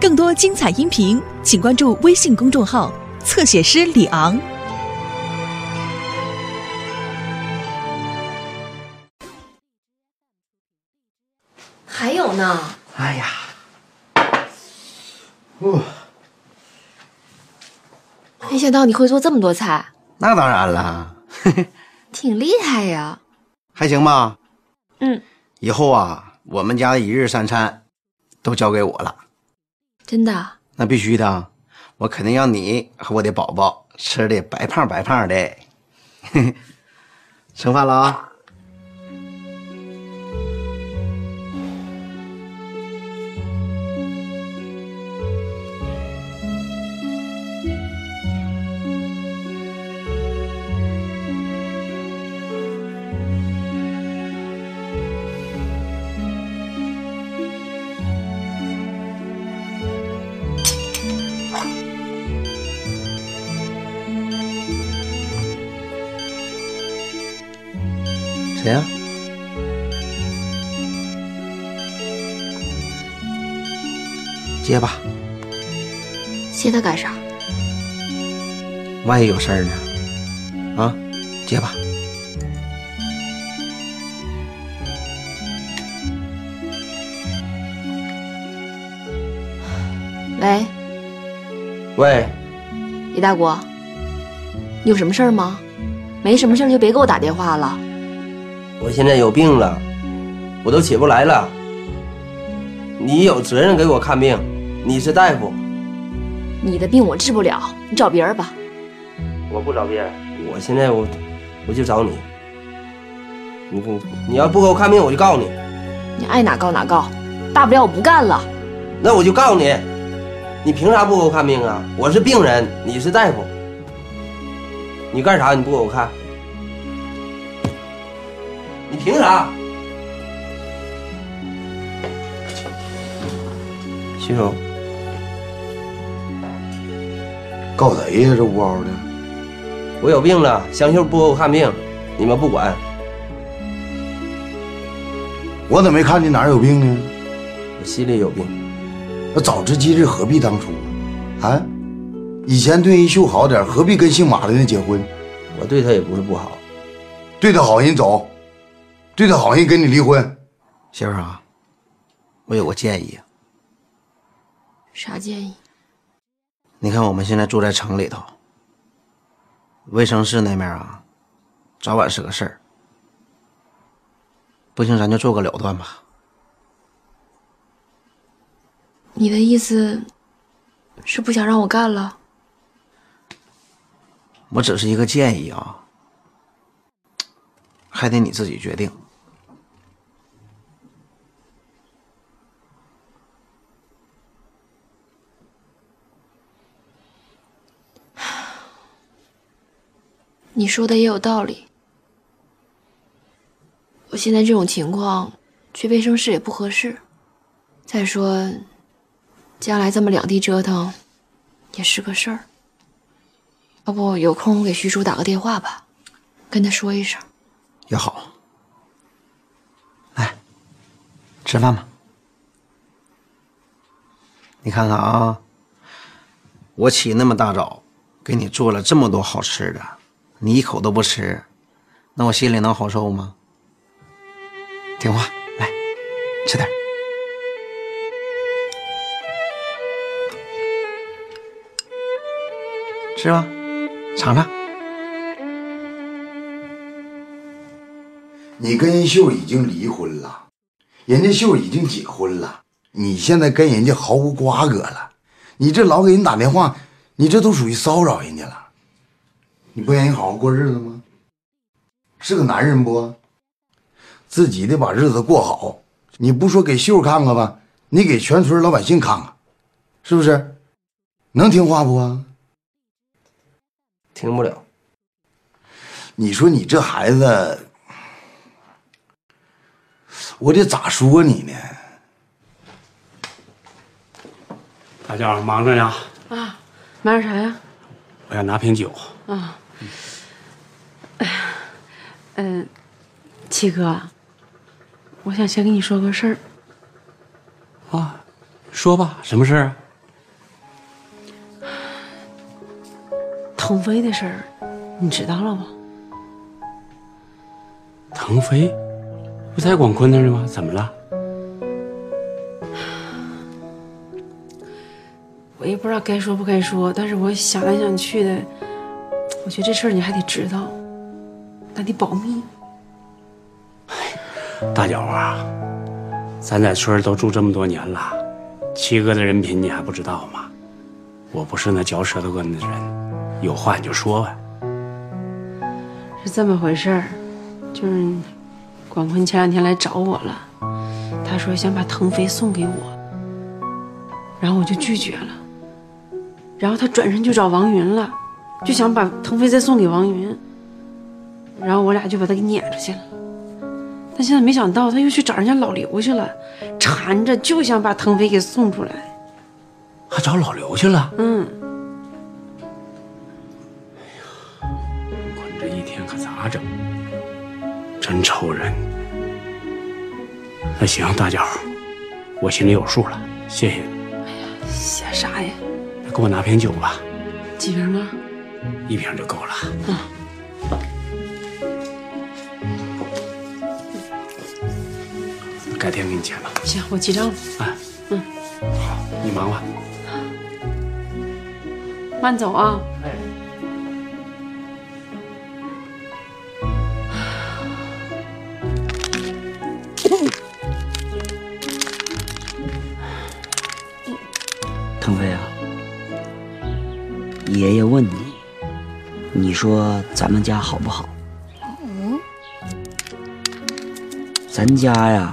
更多精彩音频，请关注微信公众号“侧写师李昂”。还有呢，哎呀，哦，没想到你会做这么多菜，那当然了，挺厉害呀。还行吧。嗯，以后啊，我们家的一日三餐都交给我了，真的。那必须的，我肯定让你和我的宝宝吃的白胖白胖的。嘿嘿，吃饭了啊？接吧，接他干啥？万一有事儿呢？啊，接吧。喂，喂，李大国，你有什么事儿吗？没什么事儿就别给我打电话了。我现在有病了，我都起不来了。你有责任给我看病，你是大夫，你的病我治不了，你找别人吧。我不找别人。我现在我我就找你。你你你要不给我看病，我就告你。你爱哪告哪告，大不了我不干了。那我就告你，你凭啥不给我看病啊？我是病人，你是大夫，你干啥你不给我看？你凭啥？徐总，告谁呀？这呜嗷的，我有病了，香秀不给我看病，你们不管，我怎么没看你哪儿有病呢？我心里有病。那早知今日何必当初啊？啊，以前对人秀好点，何必跟姓马的那结婚？我对他也不是不好，对他好人走，对他好人跟你离婚。媳妇啊，我有个建议，啥建议？你看我们现在住在城里头，卫生室那面啊，早晚是个事儿。不行，咱就做个了断吧。你的意思是不想让我干了？我只是一个建议啊，还得你自己决定。你说的也有道理。我现在这种情况，去卫生室也不合适。再说，将来这么两地折腾，也是个事儿。要不有空我给徐叔打个电话吧，跟他说一声。也好。来，吃饭吧。你看看啊，我起那么大早，给你做了这么多好吃的，你一口都不吃，那我心里能好受吗？听话，来，吃点。吃吧，尝尝。你跟人秀已经离婚了，人家秀已经结婚了，你现在跟人家毫无瓜葛了，你这老给人打电话，你这都属于骚扰人家了。你不愿意好好过日子吗？是个男人不？自己得把日子过好。你不说给秀看看吧，你给全村老百姓看看，是不是？能听话不啊？听不了。你说你这孩子，我得咋说你呢？大叫忙着呢，啊，忙点啥呀？我要拿瓶酒。啊，哎呀，嗯，七哥，我想先跟你说个事儿。啊，说吧，什么事儿啊？腾飞的事儿，你知道了吗？腾飞不在广坤那儿吗？怎么了？我也不知道该说不该说，但是我想来想去的。我觉得这事儿你还得知道，那得保密。大脚啊，咱在村儿都住这么多年了，七哥的人品你还不知道吗？我不是那嚼舌头根的人，有话你就说呗。是这么回事儿，就是广坤前两天来找我了，他说想把腾飞送给我，然后我就拒绝了。然后他转身就找王云了，就想把腾飞再送给王云，然后我俩就把他给撵出去了。但现在没想到他又去找人家老刘去了，缠着就想把腾飞给送出来。还找老刘去了？嗯，坤这一天可咋整？真愁人。那行，大脚，我心里有数了，谢谢你。谢啥呀？给我拿瓶酒吧，几瓶啊？一瓶就够了。嗯改天给你钱吧。行，我记账了，哎，嗯，好，你忙吧。慢走啊。哎腾飞啊，爷爷问你，你说咱们家好不好？嗯，咱家呀，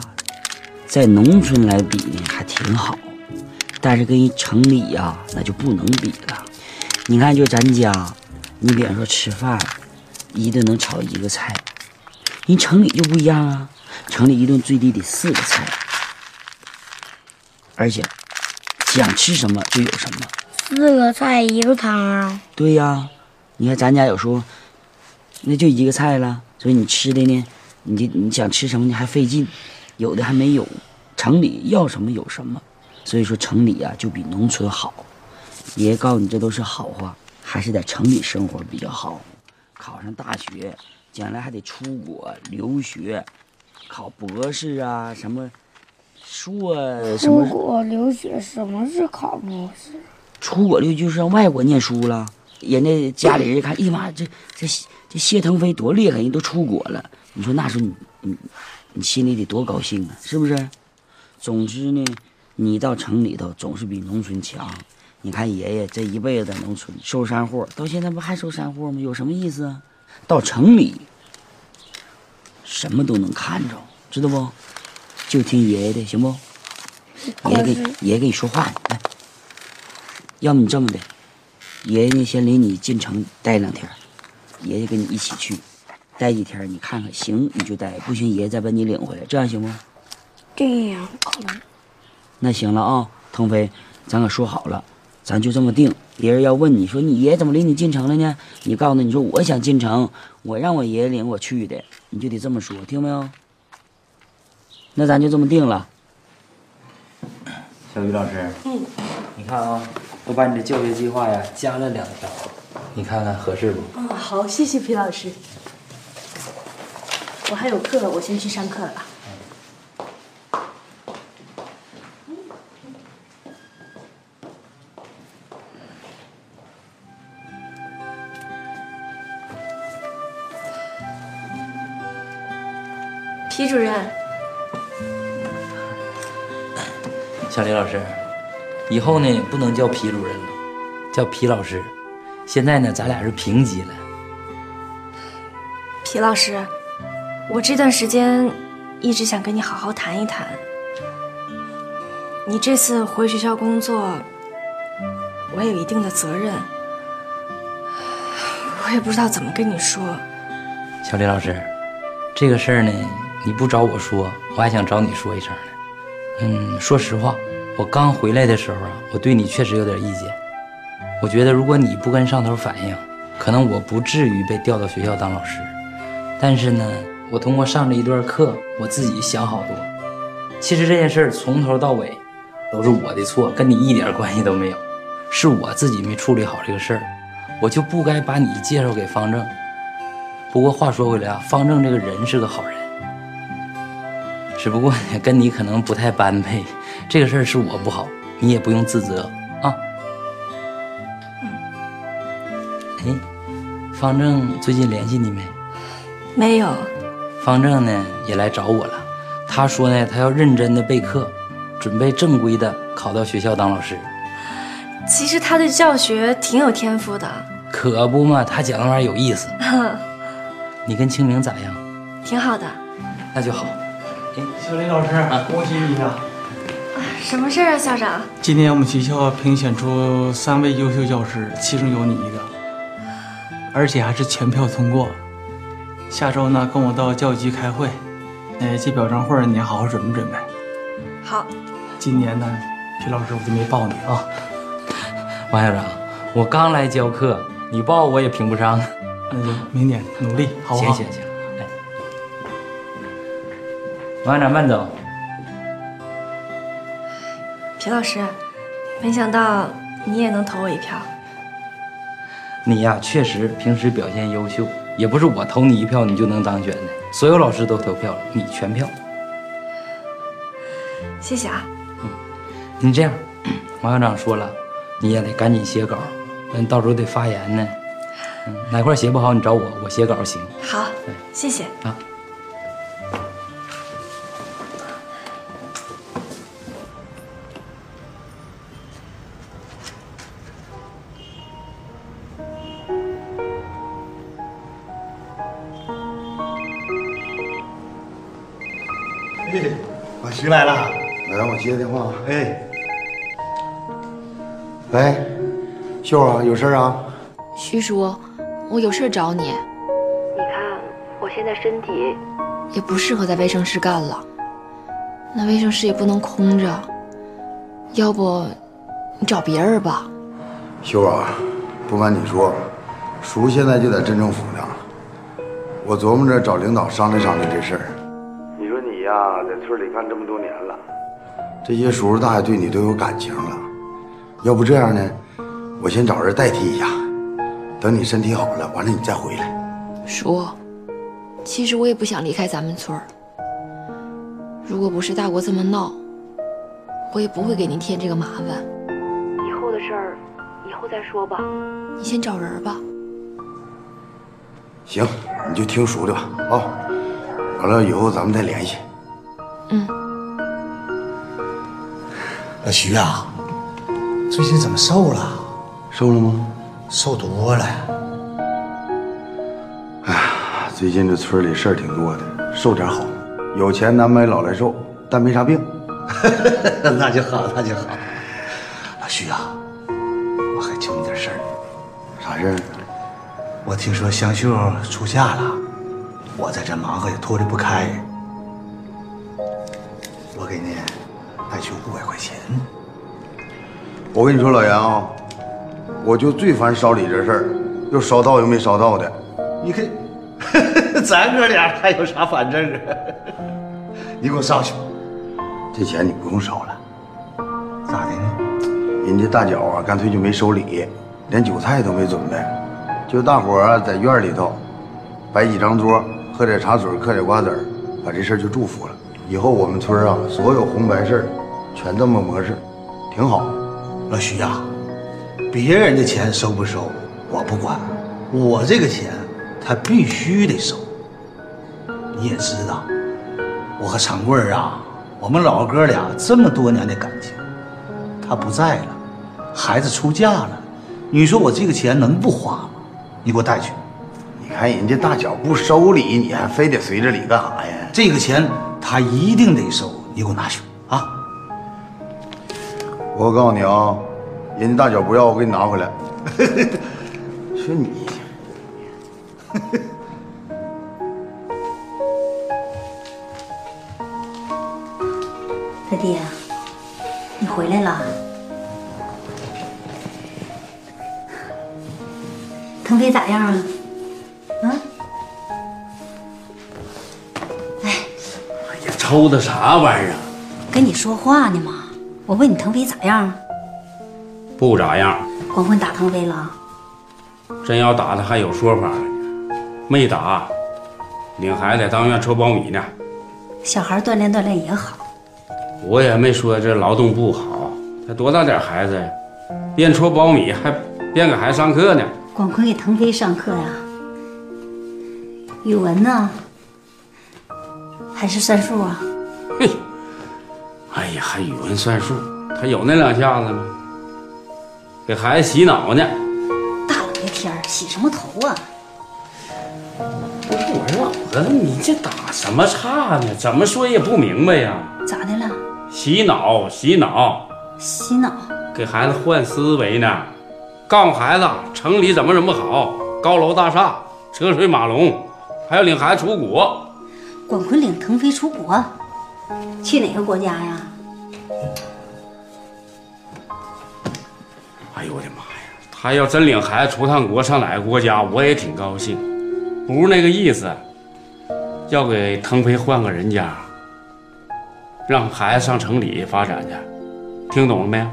在农村来比呢还挺好，但是跟城里呀那就不能比了。你看，就咱家，你比方说吃饭，一顿能炒一个菜，人城里就不一样啊，城里一顿最低得四个菜，而且想吃什么就有什么。四个菜一个汤啊。对呀，你看咱家有时候那就一个菜了，所以你吃的呢，你就你想吃什么呢还费劲，有的还没有。城里要什么有什么，所以说城里啊、就比农村好。爷爷告诉你这都是好话，还是在城里生活比较好。考上大学，将来还得出国留学，考博士啊，什么硕什出国留学，什么是考博士？出国留就是上外国念书了。人家家里人一看，哎呀妈，这这这谢腾飞多厉害，人都出国了。你说那时候你你你心里得多高兴啊，是不是？总之呢，你到城里头总是比农村强。你看爷爷这一辈子在农村收山货，到现在不还收山货吗？有什么意思啊？到城里什么都能看着，知道不？就听爷爷的，行不？爷爷给爷爷给你说话呢，来。要么你这么的，爷爷先领你进城待两天，爷爷跟你一起去，待几天你看看行你就待，不行爷爷再把你领回来，这样行不？这样可能。那行了啊，腾飞，咱可说好了，咱就这么定。别人要问你说你爷爷怎么领你进城了呢？你告诉他你说我想进城，我让我爷爷领我去的，你就得这么说，听没有？那咱就这么定了。小于老师，嗯，你看啊，我把你的教学计划呀加了两条，你看看合适不？嗯，好，谢谢皮老师。我还有课，我先去上课了。皮主任，小李老师，以后呢不能叫皮主任了，叫皮老师。现在呢，咱俩是平级了。皮老师，我这段时间一直想跟你好好谈一谈。你这次回学校工作，我有一定的责任，我也不知道怎么跟你说。小李老师，这个事儿呢，你不找我说，我还想找你说一声呢。嗯，说实话，我刚回来的时候啊，我对你确实有点意见。我觉得如果你不跟上头反映，可能我不至于被调到学校当老师。但是呢，我通过上这一段课，我自己想好多。其实这件事儿从头到尾都是我的错，跟你一点关系都没有，是我自己没处理好这个事儿。我就不该把你介绍给方正。不过话说回来啊，方正这个人是个好人，只不过呢跟你可能不太般配，这个事儿是我不好，你也不用自责啊。哎，方正最近联系你没？没有，方正呢也来找我了，他说呢他要认真的备课，准备正规的考到学校当老师。其实他对教学挺有天赋的，可不嘛，他讲那玩意儿有意思。你跟清明咋样？挺好的。那就好。小林老师，恭喜你呀！什么事儿啊，校长？今天我们学校评选出三位优秀教师，其中有你一个，而且还是全票通过。下周呢，跟我到教育局开会，呃，这表彰会你好好准备准备。好。今年呢，皮老师我就没报你啊。王校长，我刚来教课，你报我也评不上。那就明年努力，好不好？行行行，哎，王校长慢走。皮老师，没想到你也能投我一票。你呀，确实平时表现优秀，也不是我投你一票你就能当选的，所有老师都投票了，你全票。谢谢啊。嗯，你这样，王校长说了。你也得赶紧写稿，嗯，到时候得发言呢。嗯，哪块写不好你找我，我写稿行。好，谢谢啊。我徐来了，来，我接个电话。哎。喂，秀啊，有事啊？徐叔，我有事找你。你看我现在身体也不适合在卫生室干了，那卫生室也不能空着，要不你找别人吧。秀啊，不瞒你说，叔现在就在镇政府呢。我琢磨着找领导商量商量这事儿。在村里干这么多年了，这些叔叔大爷对你都有感情了。要不这样呢，我先找人代替一下，等你身体好了，完了你再回来。叔，其实我也不想离开咱们村儿。如果不是大国这么闹，我也不会给您添这个麻烦。以后的事儿，以后再说吧。你先找人吧。行，你就听叔的吧。啊，完了以后咱们再联系。嗯。老徐啊。最近怎么瘦了？瘦了吗？瘦多了。哎呀，最近这村里事儿挺多的，瘦点好。有钱难买老来瘦，但没啥病。那就好，那就好。老徐啊，我还求你点事儿。啥事儿？我听说香秀出嫁了，我在这忙活也脱离不开。我跟你说，老杨啊，我就最烦烧礼这事儿，又烧到又没烧到的。你看，咱哥俩还有啥反正啊？你给我烧去，这钱你不用烧了。咋的呢？人家大脚啊，干脆就没收礼，连酒菜都没准备，就大伙儿在院里头摆几张桌，喝点茶水，嗑点瓜子儿，把这事儿就祝福了。以后我们村啊，所有红白事儿全这么模式，挺好。老徐呀，别人的钱收不收我不管，我这个钱他必须得收。你也知道，我和长贵儿啊，我们老哥俩这么多年的感情，他不在了，孩子出嫁了，你说我这个钱能不花吗？你给我带去。你看人家大脚不收礼，你还非得随着礼干啥呀？这个钱他一定得收，你给我拿去啊。我告诉你啊，人家大脚不要，我给你拿回来。说你，他爹，你回来了。腾飞咋样啊？啊？哎，哎呀，抽的啥玩意儿啊？跟你说话呢嘛。我问你腾飞咋样？不咋样。光棍打腾飞了？真要打他还有说法呢，没打，领孩子在当院抽苞米呢。小孩锻炼锻炼也好。我也没说这劳动不好，才多大点孩子呀，边搓苞米还边给孩子上课呢。广坤给腾飞上课呀、语文呢？还是算术啊？嘿，哎呀，还语文算数，他有那两下子吗？给孩子洗脑呢。大冷的天儿，洗什么头啊？不是我说老子，你这打什么岔呢？怎么说也不明白呀。咋的了？洗脑，洗脑，洗脑？给孩子换思维呢。告诉孩子城里怎么怎么好，高楼大厦、车水马龙，还要领孩子出国。广坤领腾飞出国，去哪个国家呀？哎呦我的妈呀！他要真领孩子出趟国，上哪个国家，我也挺高兴。不是那个意思，要给腾飞换个人家，让孩子上城里发展去。听懂了没有？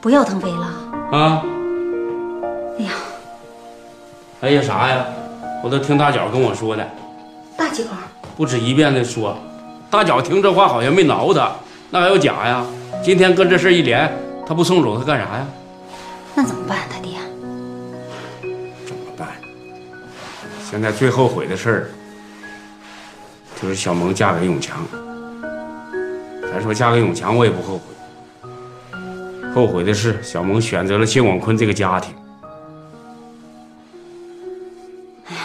不要腾飞了？啊？哎呀，哎呀啥呀？我都听大脚跟我说的，大脚，不止一遍的说。大脚听这话好像没挠他，那还有假呀？今天跟这事一连，他不送走他干啥呀？那怎么办？他爹？怎么办？现在最后悔的事儿，就是小萌嫁给永强。咱说嫁给永强，我也不后悔。后悔的是小萌选择了谢广坤这个家庭。哎呀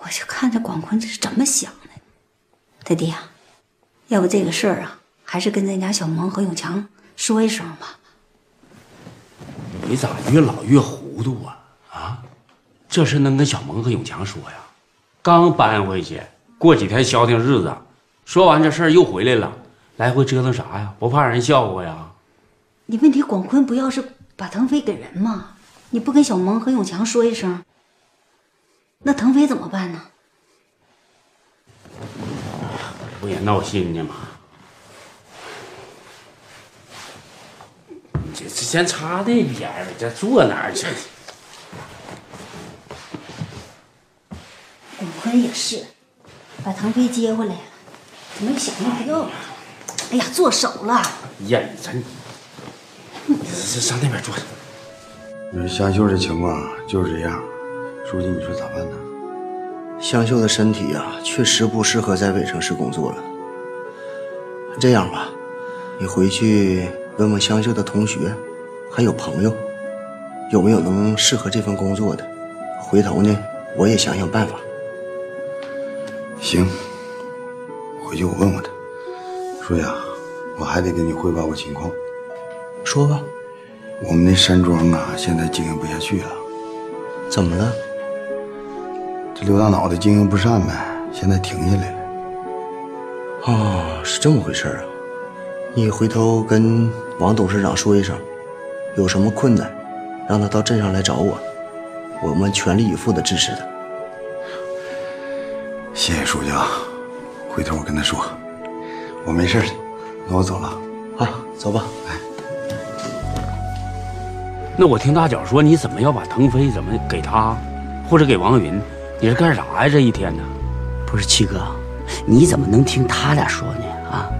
我就看着广坤这是怎么想的。他爹，要不这个事儿啊，还是跟咱家小萌和永强说一声吧。你咋越老越糊涂啊？啊，这事能跟小萌和永强说呀？刚搬回去，过几天消停日子，说完这事儿又回来了，来回折腾啥呀？不怕人笑话呀？你问题广坤不要是把腾飞给人吗？你不跟小萌和永强说一声，那腾飞怎么办呢？不也闹心呢吗？你这这先插那边儿，这坐哪儿去？广坤也是，把腾飞接回来了，怎么想都不要？哎呀，做手了！呀，你真，这上那边坐。你说香秀这情况就是这样，书记，你说咋办呢？香秀的身体啊，确实不适合在北城市工作了。这样吧，你回去问问香秀的同学，还有朋友，有没有能适合这份工作的。回头呢，我也想想办法。行，回去我问问他。书记啊，我还得跟你汇报个情况。说吧。我们那山庄啊，现在经营不下去了。怎么了？这刘大脑袋经营不善呗，现在停下来了。哦，是这么回事啊！你回头跟王董事长说一声，有什么困难，让他到镇上来找我，我们全力以赴的支持他。谢谢书记啊，回头我跟他说，我没事了，那我走了。啊，走吧。哎。那我听大脚说，你怎么要把腾飞怎么给他，或者给王云？你是干啥呀？这一天呢？不是七哥，你怎么能听他俩说呢？啊！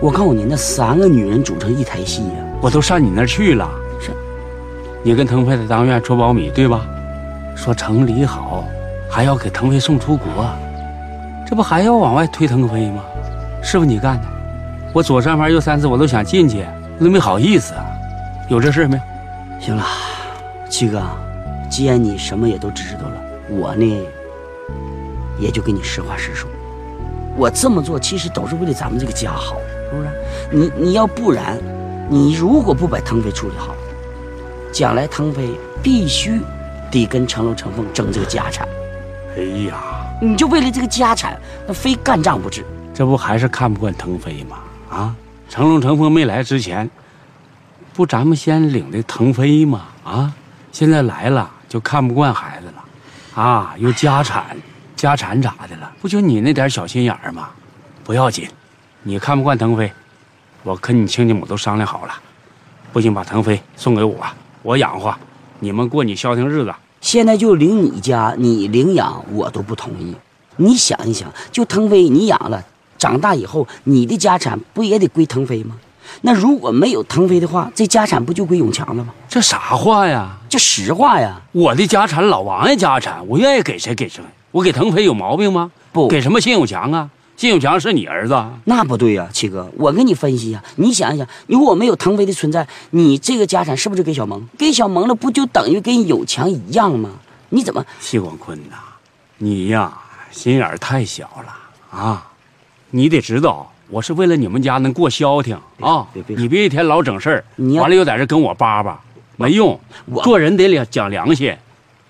我告诉你，那三个女人组成一台戏呀、我都上你那儿去了。是，你跟腾飞在当院搓苞米，对吧？说城里好，还要给腾飞送出国，这不还要往外推腾飞吗？是不是你干的？我左三番右三次，我都想进去，我都没好意思啊。有这事没有？行了，七哥，既然你什么也都知道了，我呢，也就跟你实话实说。我这么做其实都是为了咱们这个家好，是不是？你你要不然，你如果不把腾飞处理好，将来腾飞必须得跟成龙成凤争这个家产。哎呀，你就为了这个家产，那非干仗不治。这不还是看不惯腾飞吗？啊，成龙成凤没来之前。不，咱们先领的腾飞吗？啊，现在来了就看不惯孩子了，啊，有家产，家产咋的了？不就你那点小心眼儿吗？不要紧，你看不惯腾飞，我跟你亲家母都商量好了，不行把腾飞送给我，我养活，你们过你消停日子。现在就领你家，你领养我都不同意。你想一想，就腾飞你养了，长大以后你的家产不也得归腾飞吗？那如果没有腾飞的话，这家产不就归永强了吗？这啥话呀？这实话呀！我的家产，老王爷家产，我愿意给谁给谁。我给腾飞有毛病吗？不给什么谢永强啊？谢永强是你儿子，那不对呀，七哥，我跟你分析一下，你想一想，如果没有腾飞的存在，你这个家产是不是给小萌？给小萌了，不就等于跟永强一样吗？你怎么？谢广坤呐，你呀心眼太小了啊！你得知道，我是为了你们家能过消停啊！你别一天老整事儿，完了又在这跟我叭叭，没用。做人得良讲良心，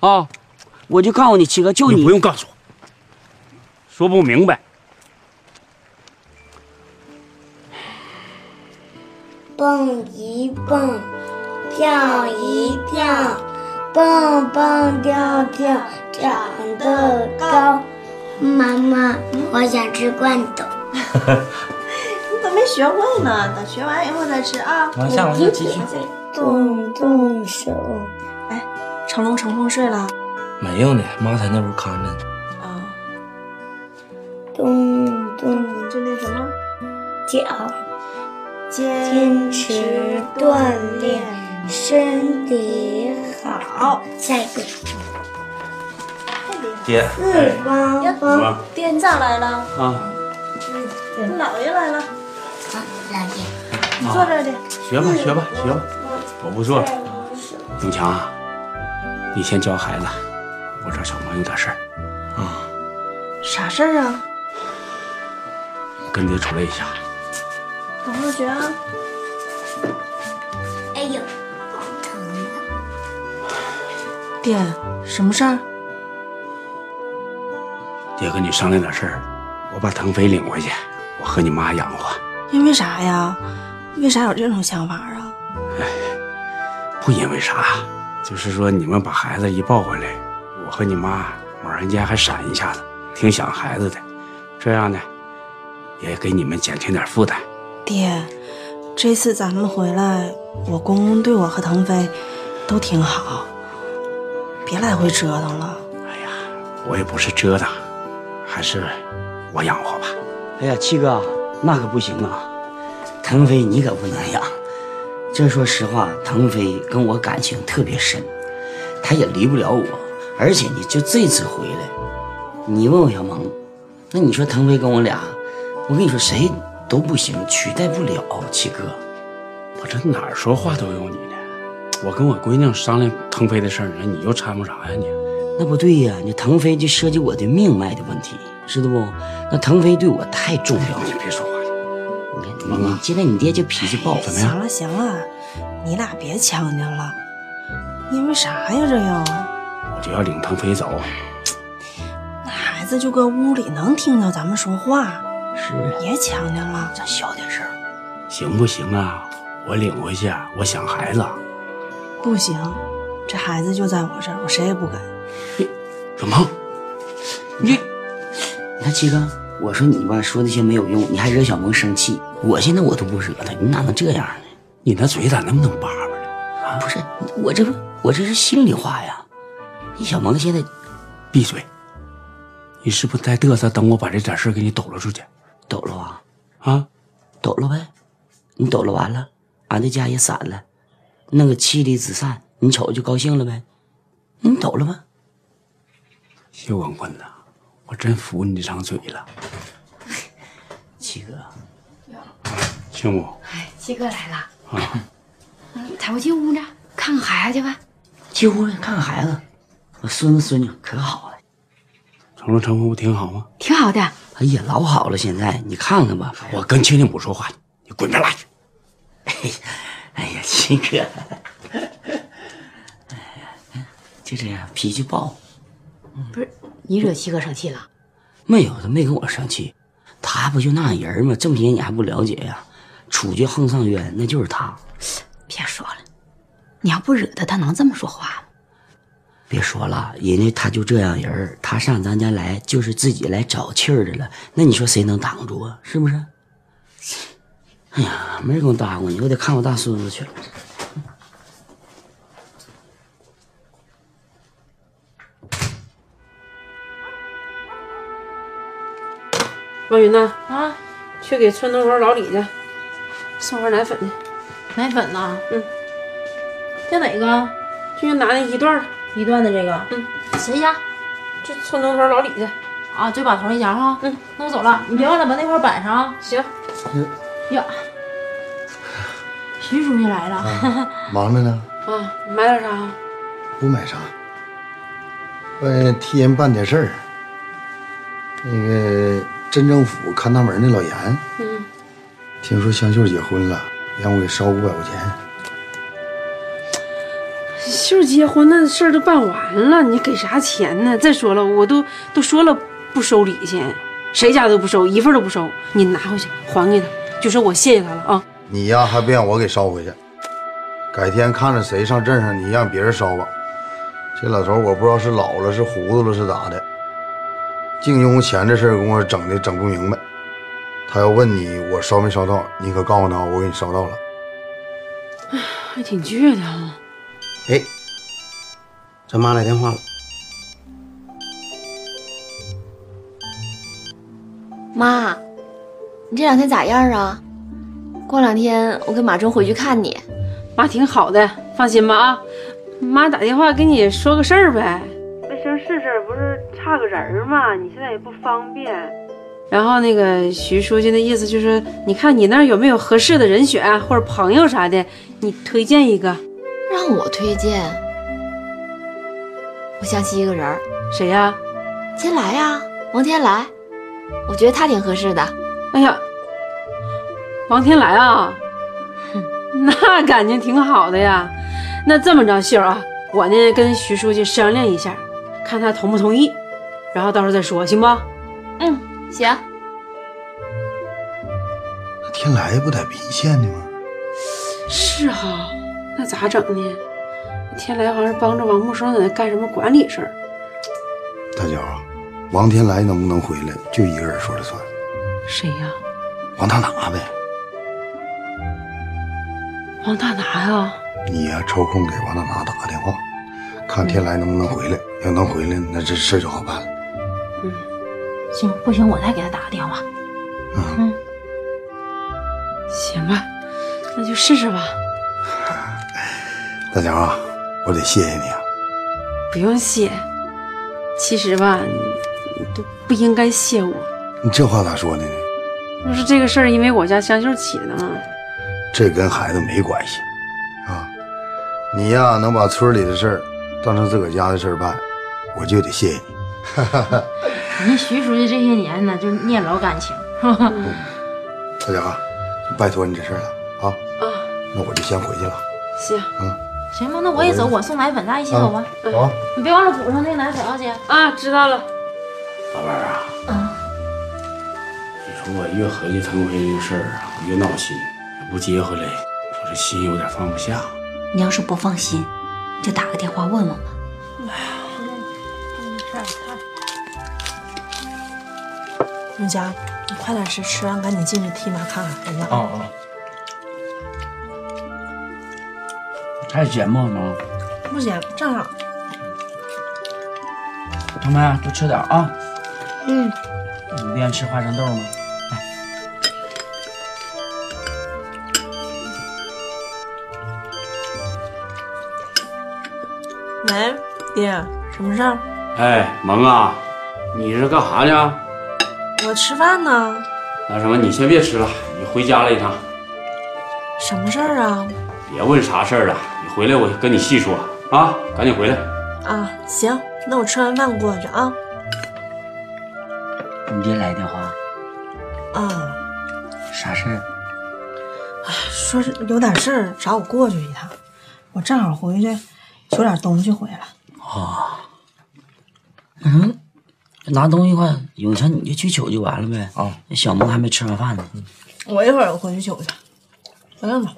啊！我就告诉你七哥，就你不用告诉我，说不明白。蹦一蹦，跳一跳，蹦蹦跳跳，长得高。妈妈，我想吃罐头。你都没学会呢，等学完以后再吃啊。往下，往下继续。动动手。哎，成龙成凤睡了？没有呢，妈在那屋看着呢。啊。动动，就那什么？脚。坚持锻炼，身体好。下一个。爹。四方方。爹，你咋来了？啊。你姥爷来了。好，姥爷。你坐这儿去。学吧，学吧，学吧。我不坐了。永强，你先教孩子，我找小萌有点事儿。啊。啥事儿啊？跟爹出来一下。等会儿学啊！哎呦，好疼啊！爹，什么事儿？爹跟你商量点事儿，我把腾飞领回去，我和你妈养活。因为啥呀？为啥有这种想法啊？哎，不因为啥，就是说你们把孩子一抱回来，我和你妈猛然间还闪一下子，挺想孩子的，这样呢，也给你们减轻点负担。爹，这次咱们回来，我公公对我和腾飞都挺好，别来回折腾了。哎呀，我也不是折腾，还是我养活吧。哎呀，七哥，那可不行啊，腾飞你可不能养。这说实话，腾飞跟我感情特别深，他也离不了我。而且你就这次回来，你问我小萌，那你说腾飞跟我俩，我跟你说谁？都不行，取代不了七哥。我这哪儿说话都有你呢？我跟我闺女商量腾飞的事儿呢，你又掺和啥呀你？那不对呀，你腾飞就涉及我的命脉的问题，知道不？那腾飞对我太重要了。你别说话了。你看，你现在你爹就脾气暴，怎么样？行了行了，你俩别呛呛了。因为啥呀？这又？我就要领腾飞走。那孩子就搁屋里能听到咱们说话。是，别呛呛了，咱小点声，行不行啊？我领回去，我想孩子。不行，这孩子就在我这儿，我谁也不给。你，小萌，你，你看七哥，我说你吧，说那些没有用，你还惹小萌生气。我现在我都不惹他，你哪能这样呢？你那嘴咋那么能叭叭呢？啊，不是，我这不，我这是心里话呀。你小萌现在，闭嘴！你是不是在嘚瑟？等我把这点事给你抖搂出去。抖搂啊，啊，抖搂呗，你抖搂完了，俺这家也散了，弄个妻离子散，你瞅就高兴了呗，你抖了吧？谢广坤呐，我真服你这张嘴了。七哥，青母，哎，七哥来了啊，抬我进屋呢，看看孩子去吧。进屋看看孩子，我孙子孙女可好了。成龙成凤不挺好吗？挺好的。哎呀，老好了！现在你看看吧，我跟青青不说话，你滚边拉去！哎呀，七哥，哎呀，就这样，脾气暴。不是你惹七哥生气了？没有，他没跟我生气。他不就那样人吗？这么些年你还不了解呀？处决横上冤，那就是他。别说了，你要不惹他，他能这么说话吗？别说了，人家他就这样人他上咱家来就是自己来找气儿的了。那你说谁能挡住啊？是不是？哎呀，没人跟我搭过你，我得看我大孙子去王云呐，啊，去给村东头老李家送盒奶粉去。奶粉呐？嗯，要哪个？就拿那一段儿一段的这个。嗯，谁家？这村东头老李家。啊，就把头一家哈。嗯，那我走了，你别忘了把那块摆上啊。行。呀，徐书记来了。忙着呢，啊，买点啥？不买啥。呃，替人办点事儿。那个镇政府看大门那老严，嗯，听说香秀结婚了，让我给捎五百块钱。秀结婚那事儿都办完了，你给啥钱呢？再说了，我都都说了不收礼钱，谁家都不收，一份都不收。你拿回去还给他，就说我谢谢他了啊。你呀，还不让我给捎回去。改天看着谁上镇上，你让别人捎吧。这老头我不知道是老了，是糊涂了，是咋的，净用钱这事儿给我整的整不明白。他要问你我捎没捎到，你可告诉他我给你捎到了。哎，还挺倔的啊。哎，咱妈来电话了。妈，你这两天咋样啊？过两天我跟马忠回去看你。妈挺好的，放心吧啊。妈打电话跟你说个事儿呗。差个人嘛？你现在也不方便。然后那个徐书记的意思就是，你看你那儿有没有合适的人选或者朋友啥的，你推荐一个。让我推荐？我想起一个人，谁呀？天来呀，王天来。我觉得他挺合适的。哎呀，王天来啊，那感情挺好的呀。那这么着，秀啊，我呢跟徐书记商量一下，看他同不同意，然后到时候再说，行不？嗯，行。天来不在宾县呢吗？是哈，那咋整呢？天来好像是帮着王木生在那干什么管理事儿。大脚，王天来能不能回来，就一个人说了算。谁呀？王大拿呗。王大拿呀？你呀，抽空给王大拿打个电话，看天来能不能回来。要能回来，那这事就好办了。嗯，行，不行我再给他打个电话。嗯，行吧，那就试试吧。大脚啊，我得谢谢你啊。不用谢，其实吧，你都不应该谢我。你这话咋说的呢？不是这个事儿，因为我家香秀起的吗？这跟孩子没关系啊！你呀，能把村里的事儿当成自个家的事儿办，我就得谢谢你。你徐书记这些年呢，就你也老感情。大家啊，拜托你这事了啊！啊，那我就先回去了。行，嗯，行吧，那我也走，我送奶粉，咱一起走吧。走啊！你别忘了补上那个奶粉啊，姐。啊，知道了。老伴儿啊，嗯，你说我越合计腾飞这个事儿啊，我越闹心。不接回来，我这心有点放不下。你要是不放心，你就打个电话问问吧。永佳，你快点吃，吃完赶紧进去替妈看看孩子。哦哦。还有咸不能？不咸，正好。他妈多吃点啊。嗯。你不愿意吃花生豆吗？喂，爹，什么事儿？哎，萌啊，你是干啥呢？我吃饭呢。那什么，你先别吃了，你回家来一趟。什么事儿啊？别问啥事儿了，你回来我跟你细说啊，赶紧回来。啊，行，那我吃完饭过去啊。你别来电话。啊。啥事儿？哎，说是有点事儿，找我过去一趟。我正好回去取点东西回来。啊。嗯，拿东西的话，永强你就去取就完了呗。啊。那小萌还没吃完饭呢。我一会儿我回去取去。不用了，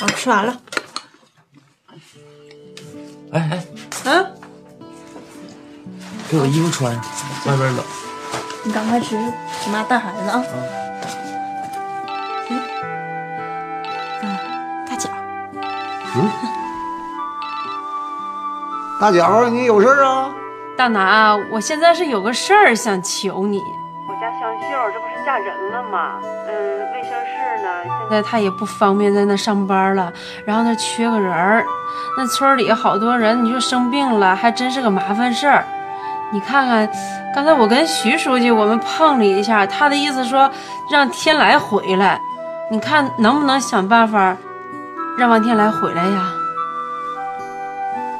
啊，吃完了。哎哎，啊，给我衣服穿上，外边冷。你赶快吃，你妈带孩子啊。嗯，大脚。嗯。大脚，你有事啊？大拿，我现在是有个事儿想求你。我家香秀这不是嫁人了吗，嗯，卫生室呢，现在她也不方便在那上班了，然后那缺个人儿，那村里好多人，你说生病了还真是个麻烦事儿。你看看，刚才我跟徐书记我们碰了一下，他的意思说让天来回来，你看能不能想办法让王天来回来呀？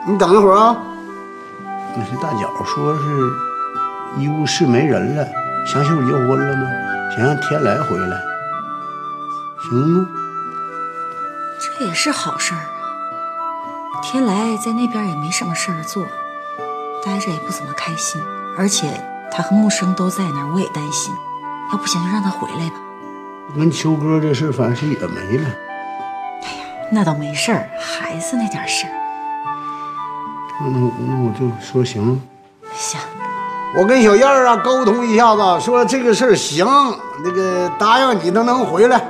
你等一会儿啊。那是大脚说是医务室没人了，香秀结婚了吗？想让天来回来，行吗？这也是好事儿啊。天来在那边也没什么事儿做，待着也不怎么开心，而且他和木生都在那儿，我也担心。要不行就让他回来吧。跟秋哥这事儿反正也没了。哎呀那倒没事儿，孩子那点事儿。那那那我就说行。行。我跟小燕儿啊沟通一下子，说这个事儿行，那个答应你都能回来，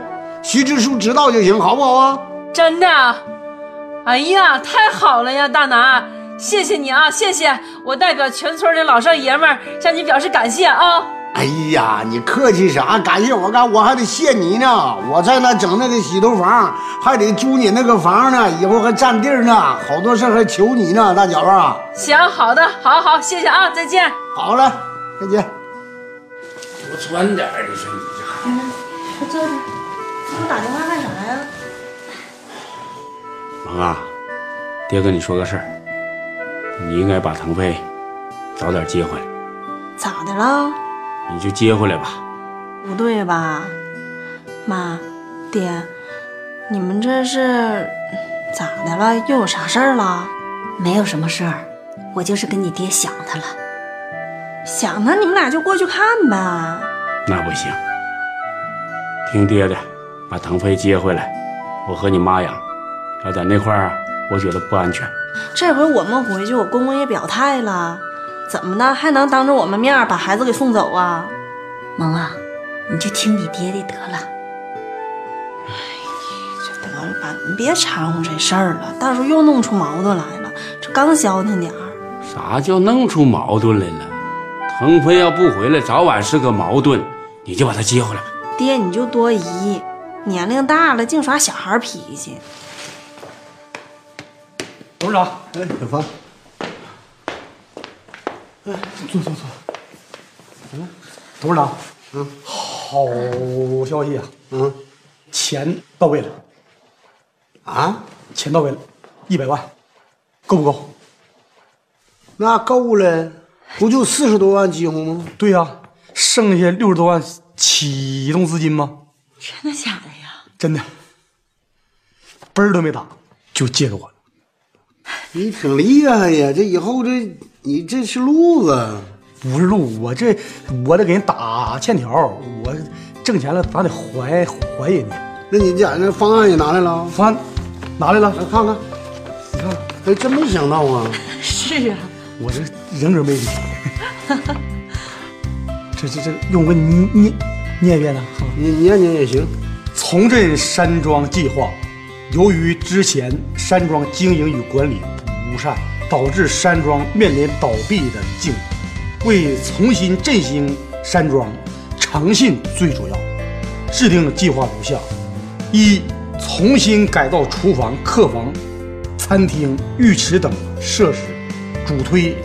徐支书知道就行，好不好啊？真的？哎呀，太好了呀，大拿，谢谢你啊，谢谢！我代表全村的老少爷们儿向你表示感谢啊。哎呀，你客气啥？感谢我干，我还得谢你呢。我在那整那个洗头房，还得租你那个房呢，以后还占地儿呢，好多事还求你呢，大脚啊。行，好的，好好，谢谢啊，再见。好了，再见。多穿点儿，你说你这孩子。快坐着，你给我打电话干啥呀？萌啊，爹跟你说个事儿，你应该把腾飞早点接回来。咋的了？你就接回来吧。不对吧，妈，爹，你们这是咋的了？又有啥事儿了？没有什么事儿，我就是跟你爹想他了。想他，你们俩就过去看呗。那不行，听爹的，把腾飞接回来，我和你妈养。要在那块儿啊，我觉得不安全。这回我们回去，我公公也表态了，怎么的还能当着我们面把孩子给送走啊？萌啊，你就听你爹的得了。哎，这得了吧，你别掺和这事儿了，到时候又弄出矛盾来了。这刚消停点儿，啥叫弄出矛盾来了？腾飞要不回来，早晚是个矛盾，你就把他接回来吧。爹你就多疑，年龄大了净耍小孩脾气。董事长，哎，小芳，哎，坐坐坐。嗯，董事长，嗯，好消息啊，嗯，钱到位了。啊？钱到位了，一百万，够不够？那够了，不就四十多万积木吗？对呀、剩下六十多万启动资金吗？真的假的呀？真的，奔儿都没打就借给我了。你挺厉害呀，这以后这你这是路子。不是路，我这我得给人打欠条，我挣钱了，咱得还还人家。那你家那方案也拿来了？方案拿来了，来看看。你看，还，真没想到啊！是啊，我这人格魅力。这这这，用我给你念念一遍呢？你念念也行。重振山庄计划，由于之前山庄经营与管理不善，导致山庄面临倒闭的境地。为重新振兴山庄，诚信最主要。制定计划如下：一、重新改造厨房、客房、餐厅、浴池等设施，主推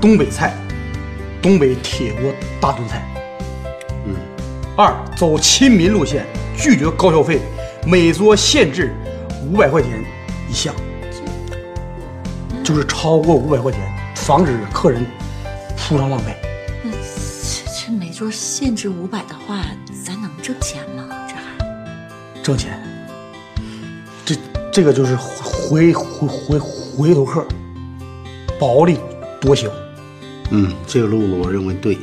东北菜，东北铁锅大炖菜。嗯。二、走亲民路线，拒绝高消费，每桌限制五百块钱一项，就是超过五百块钱，防止客人铺张浪费。那这这每桌限制五百的话，咱能挣钱吗？这还挣钱，这这个就是回回回回头客，薄利多销。嗯，这个路子我认为对。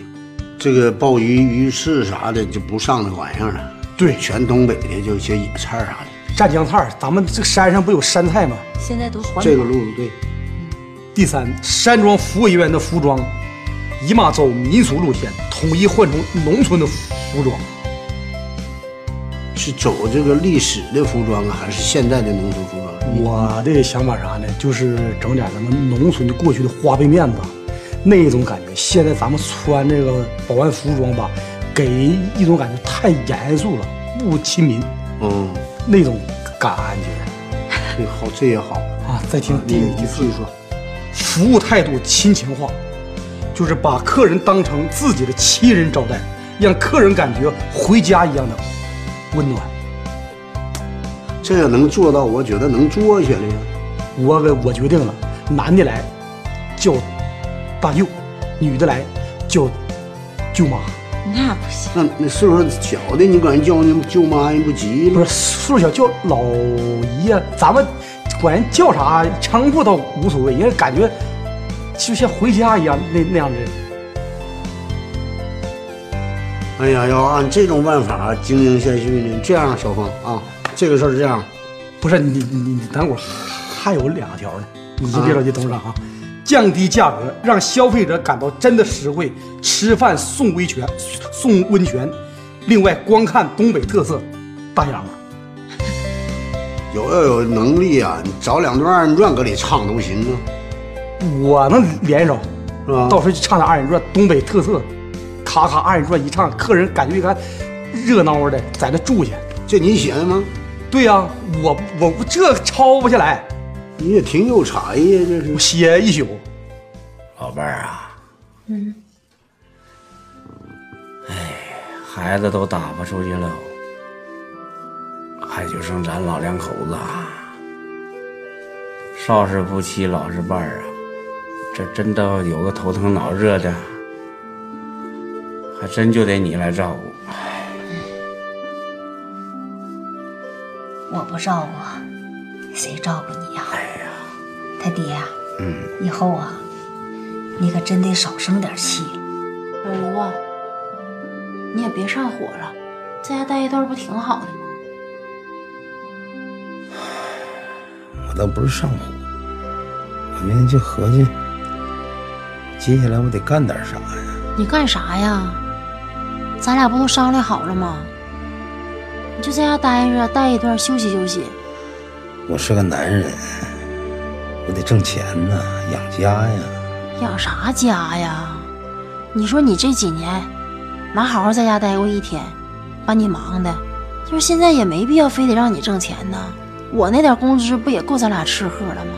这个鲍鱼、鱼翅啥的就不上那玩意儿了。对，全东北的就些野菜啥的。蘸酱菜，咱们这山上不有山菜吗？现在都环保。这个路子对。第三，山庄服务人员的服装，姨妈走民俗路线，统一换成农村的服装。是走这个历史的服装啊，还是现在的农村服装？我的想法啥呢？就是整点咱们农村的过去的花背面子，那种感觉。现在咱们穿这个保安服装吧，给一种感觉太严肃了，不亲民，嗯，那种感觉。这 好，这也好啊。再听第你第四说，服务态度亲情化，就是把客人当成自己的亲人招待，让客人感觉回家一样的温暖。这要能做到，我觉得能做下来呀。我我决定了，男的来叫大舅，女的来叫舅妈。那不行，那那岁数小的，你管人叫那舅妈，人不急？不是岁数小叫老姨呀，咱们管人叫啥称呼倒无所谓，因为感觉就像回家一样那那样的。哎呀，要按这种办法经营下去呢，这样，小峰啊，这个事儿这样，不是你你你等会儿还有两条呢，你先别着急，董事长啊，降低价格，让消费者感到真的实惠，吃饭送温泉，送温泉。另外，观看东北特色大洋啊，有要有能力啊，你找两段二人转搁里唱都行啊。我能连上，是吧？到时候就唱点二人转，东北特色，咔咔二人转一唱，客人感觉一看热闹的，在那住下。这你写的吗？对呀、我我这抄不下来。你也挺有才呀，这是。我写一宿。老伴儿啊，嗯，孩子都打发出去了，还就剩咱老两口子啊。少是夫妻老是伴儿啊，这真到有个头疼脑热的，还真就得你来照顾。我不照顾，谁照顾你呀？哎呀，他爹呀、嗯，以后啊，你可真得少生点气。老卢啊，你也别上火了，在家待一段不挺好的吗？倒不是上火，我今天就合计，接下来我得干点啥呀？你干啥呀？咱俩不都商量好了吗？你就在家待着，待一段休息休息。我是个男人，我得挣钱呐，养家呀。养啥家呀？你说你这几年哪好好在家待过一天，把你忙的，就是现在也没必要非得让你挣钱呢。我那点工资不也够咱俩吃喝了吗？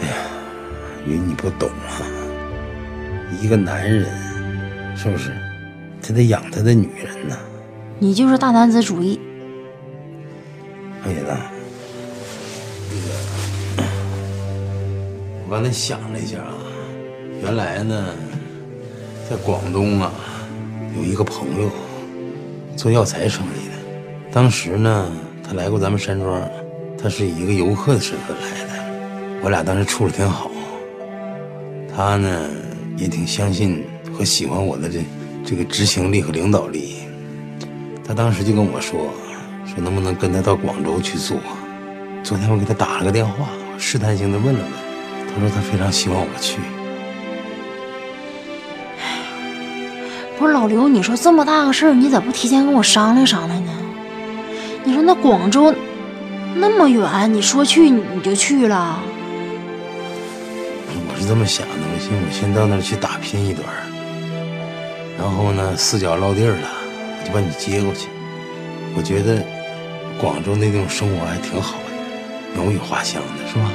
哎呀云，你不懂啊，一个男人是不是，他得养他的女人呐。你就是大男子主义。哎呀，那个，我刚才想了一下啊，原来呢，在广东啊，有一个朋友做药材生意的，当时呢，他来过咱们山庄，他是以一个游客的身份来的，我俩当时处的挺好，他呢也挺相信和喜欢我的这这个执行力和领导力，他当时就跟我说，说能不能跟他到广州去做。昨天我给他打了个电话，试探性的问了问，他说他非常希望我去。不是老刘，你说这么大个事儿，你咋不提前跟我商量商量呢？你说那广州那么远，你说去你就去了？我是这么想的，我寻思我先到那儿去打拼一段，然后呢四脚落地了，我就把你接过去。我觉得广州那种生活还挺好的，鸟语花香的，是吧？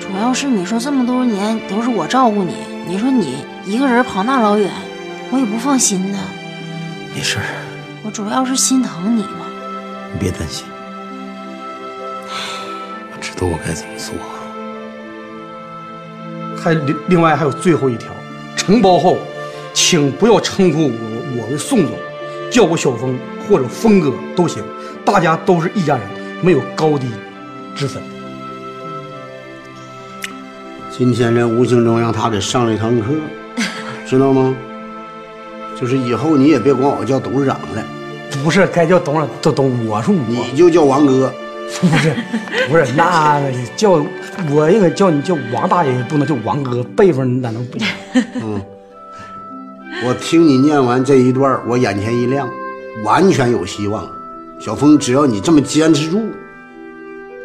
主要是你说这么多年都是我照顾你，你说你一个人跑那老远，我也不放心呐。没事，我主要是心疼你嘛。你别担心，我知道我该怎么做。还另另外还有最后一条，承包后，请不要称呼我我为宋总，叫我小峰或者峰哥都行，大家都是一家人，没有高低之分。今天这无形中让他给上了一堂课，知道吗？就是以后你也别管我叫董事长了，不是该叫董事长都董，我是我，你就叫王哥。不是不是，那叫我应该叫你叫王大爷，不能叫王哥，辈分咋能不一样？嗯，我听你念完这一段，我眼前一亮，完全有希望。小峰，只要你这么坚持住，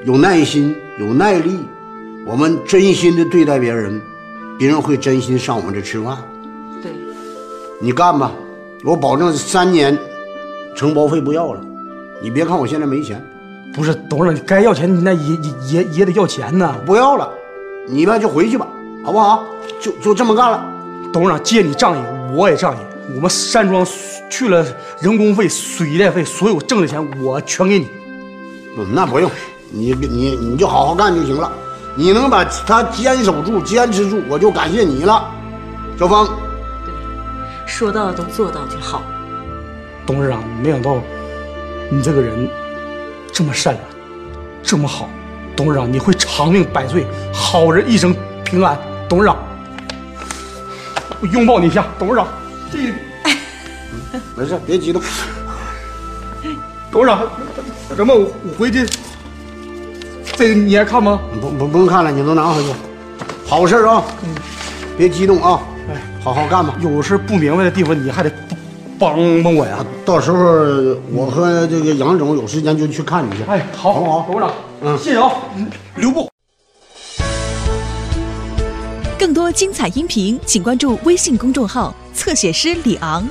有耐心，有耐力，我们真心的对待别人，别人会真心上我们这吃饭。对，你干吧，我保证三年承包费不要了。你别看我现在没钱，不是董事长，你该要钱你那也也也也得要钱呐。不要了，你们就回去吧，好不好？就就这么干了。董事长借你仗义，我也仗义。我们山庄去了人工费、水电费，所有挣的钱我全给你。嗯，那不用，你你你就好好干就行了。你能把他坚守住、坚持住，我就感谢你了，小芳。说到都做到就好。董事长，没想到你这个人这么善良，这么好。董事长，你会长命百岁，好人一生平安。董事长，我拥抱你一下，董事长。这，没事，别激动。董事长，什么？我我回去，这个你还看吗？不不不用看了，你都拿回去。好事啊，嗯，别激动啊，哎，好好干吧。有事不明白的地方，你还得帮帮我呀。到时候我和这个杨总有时间就去看你去。哎，好，好不好？董事长，嗯，谢谢啊，留步。更多精彩音频，请关注微信公众号“侧写师李昂”。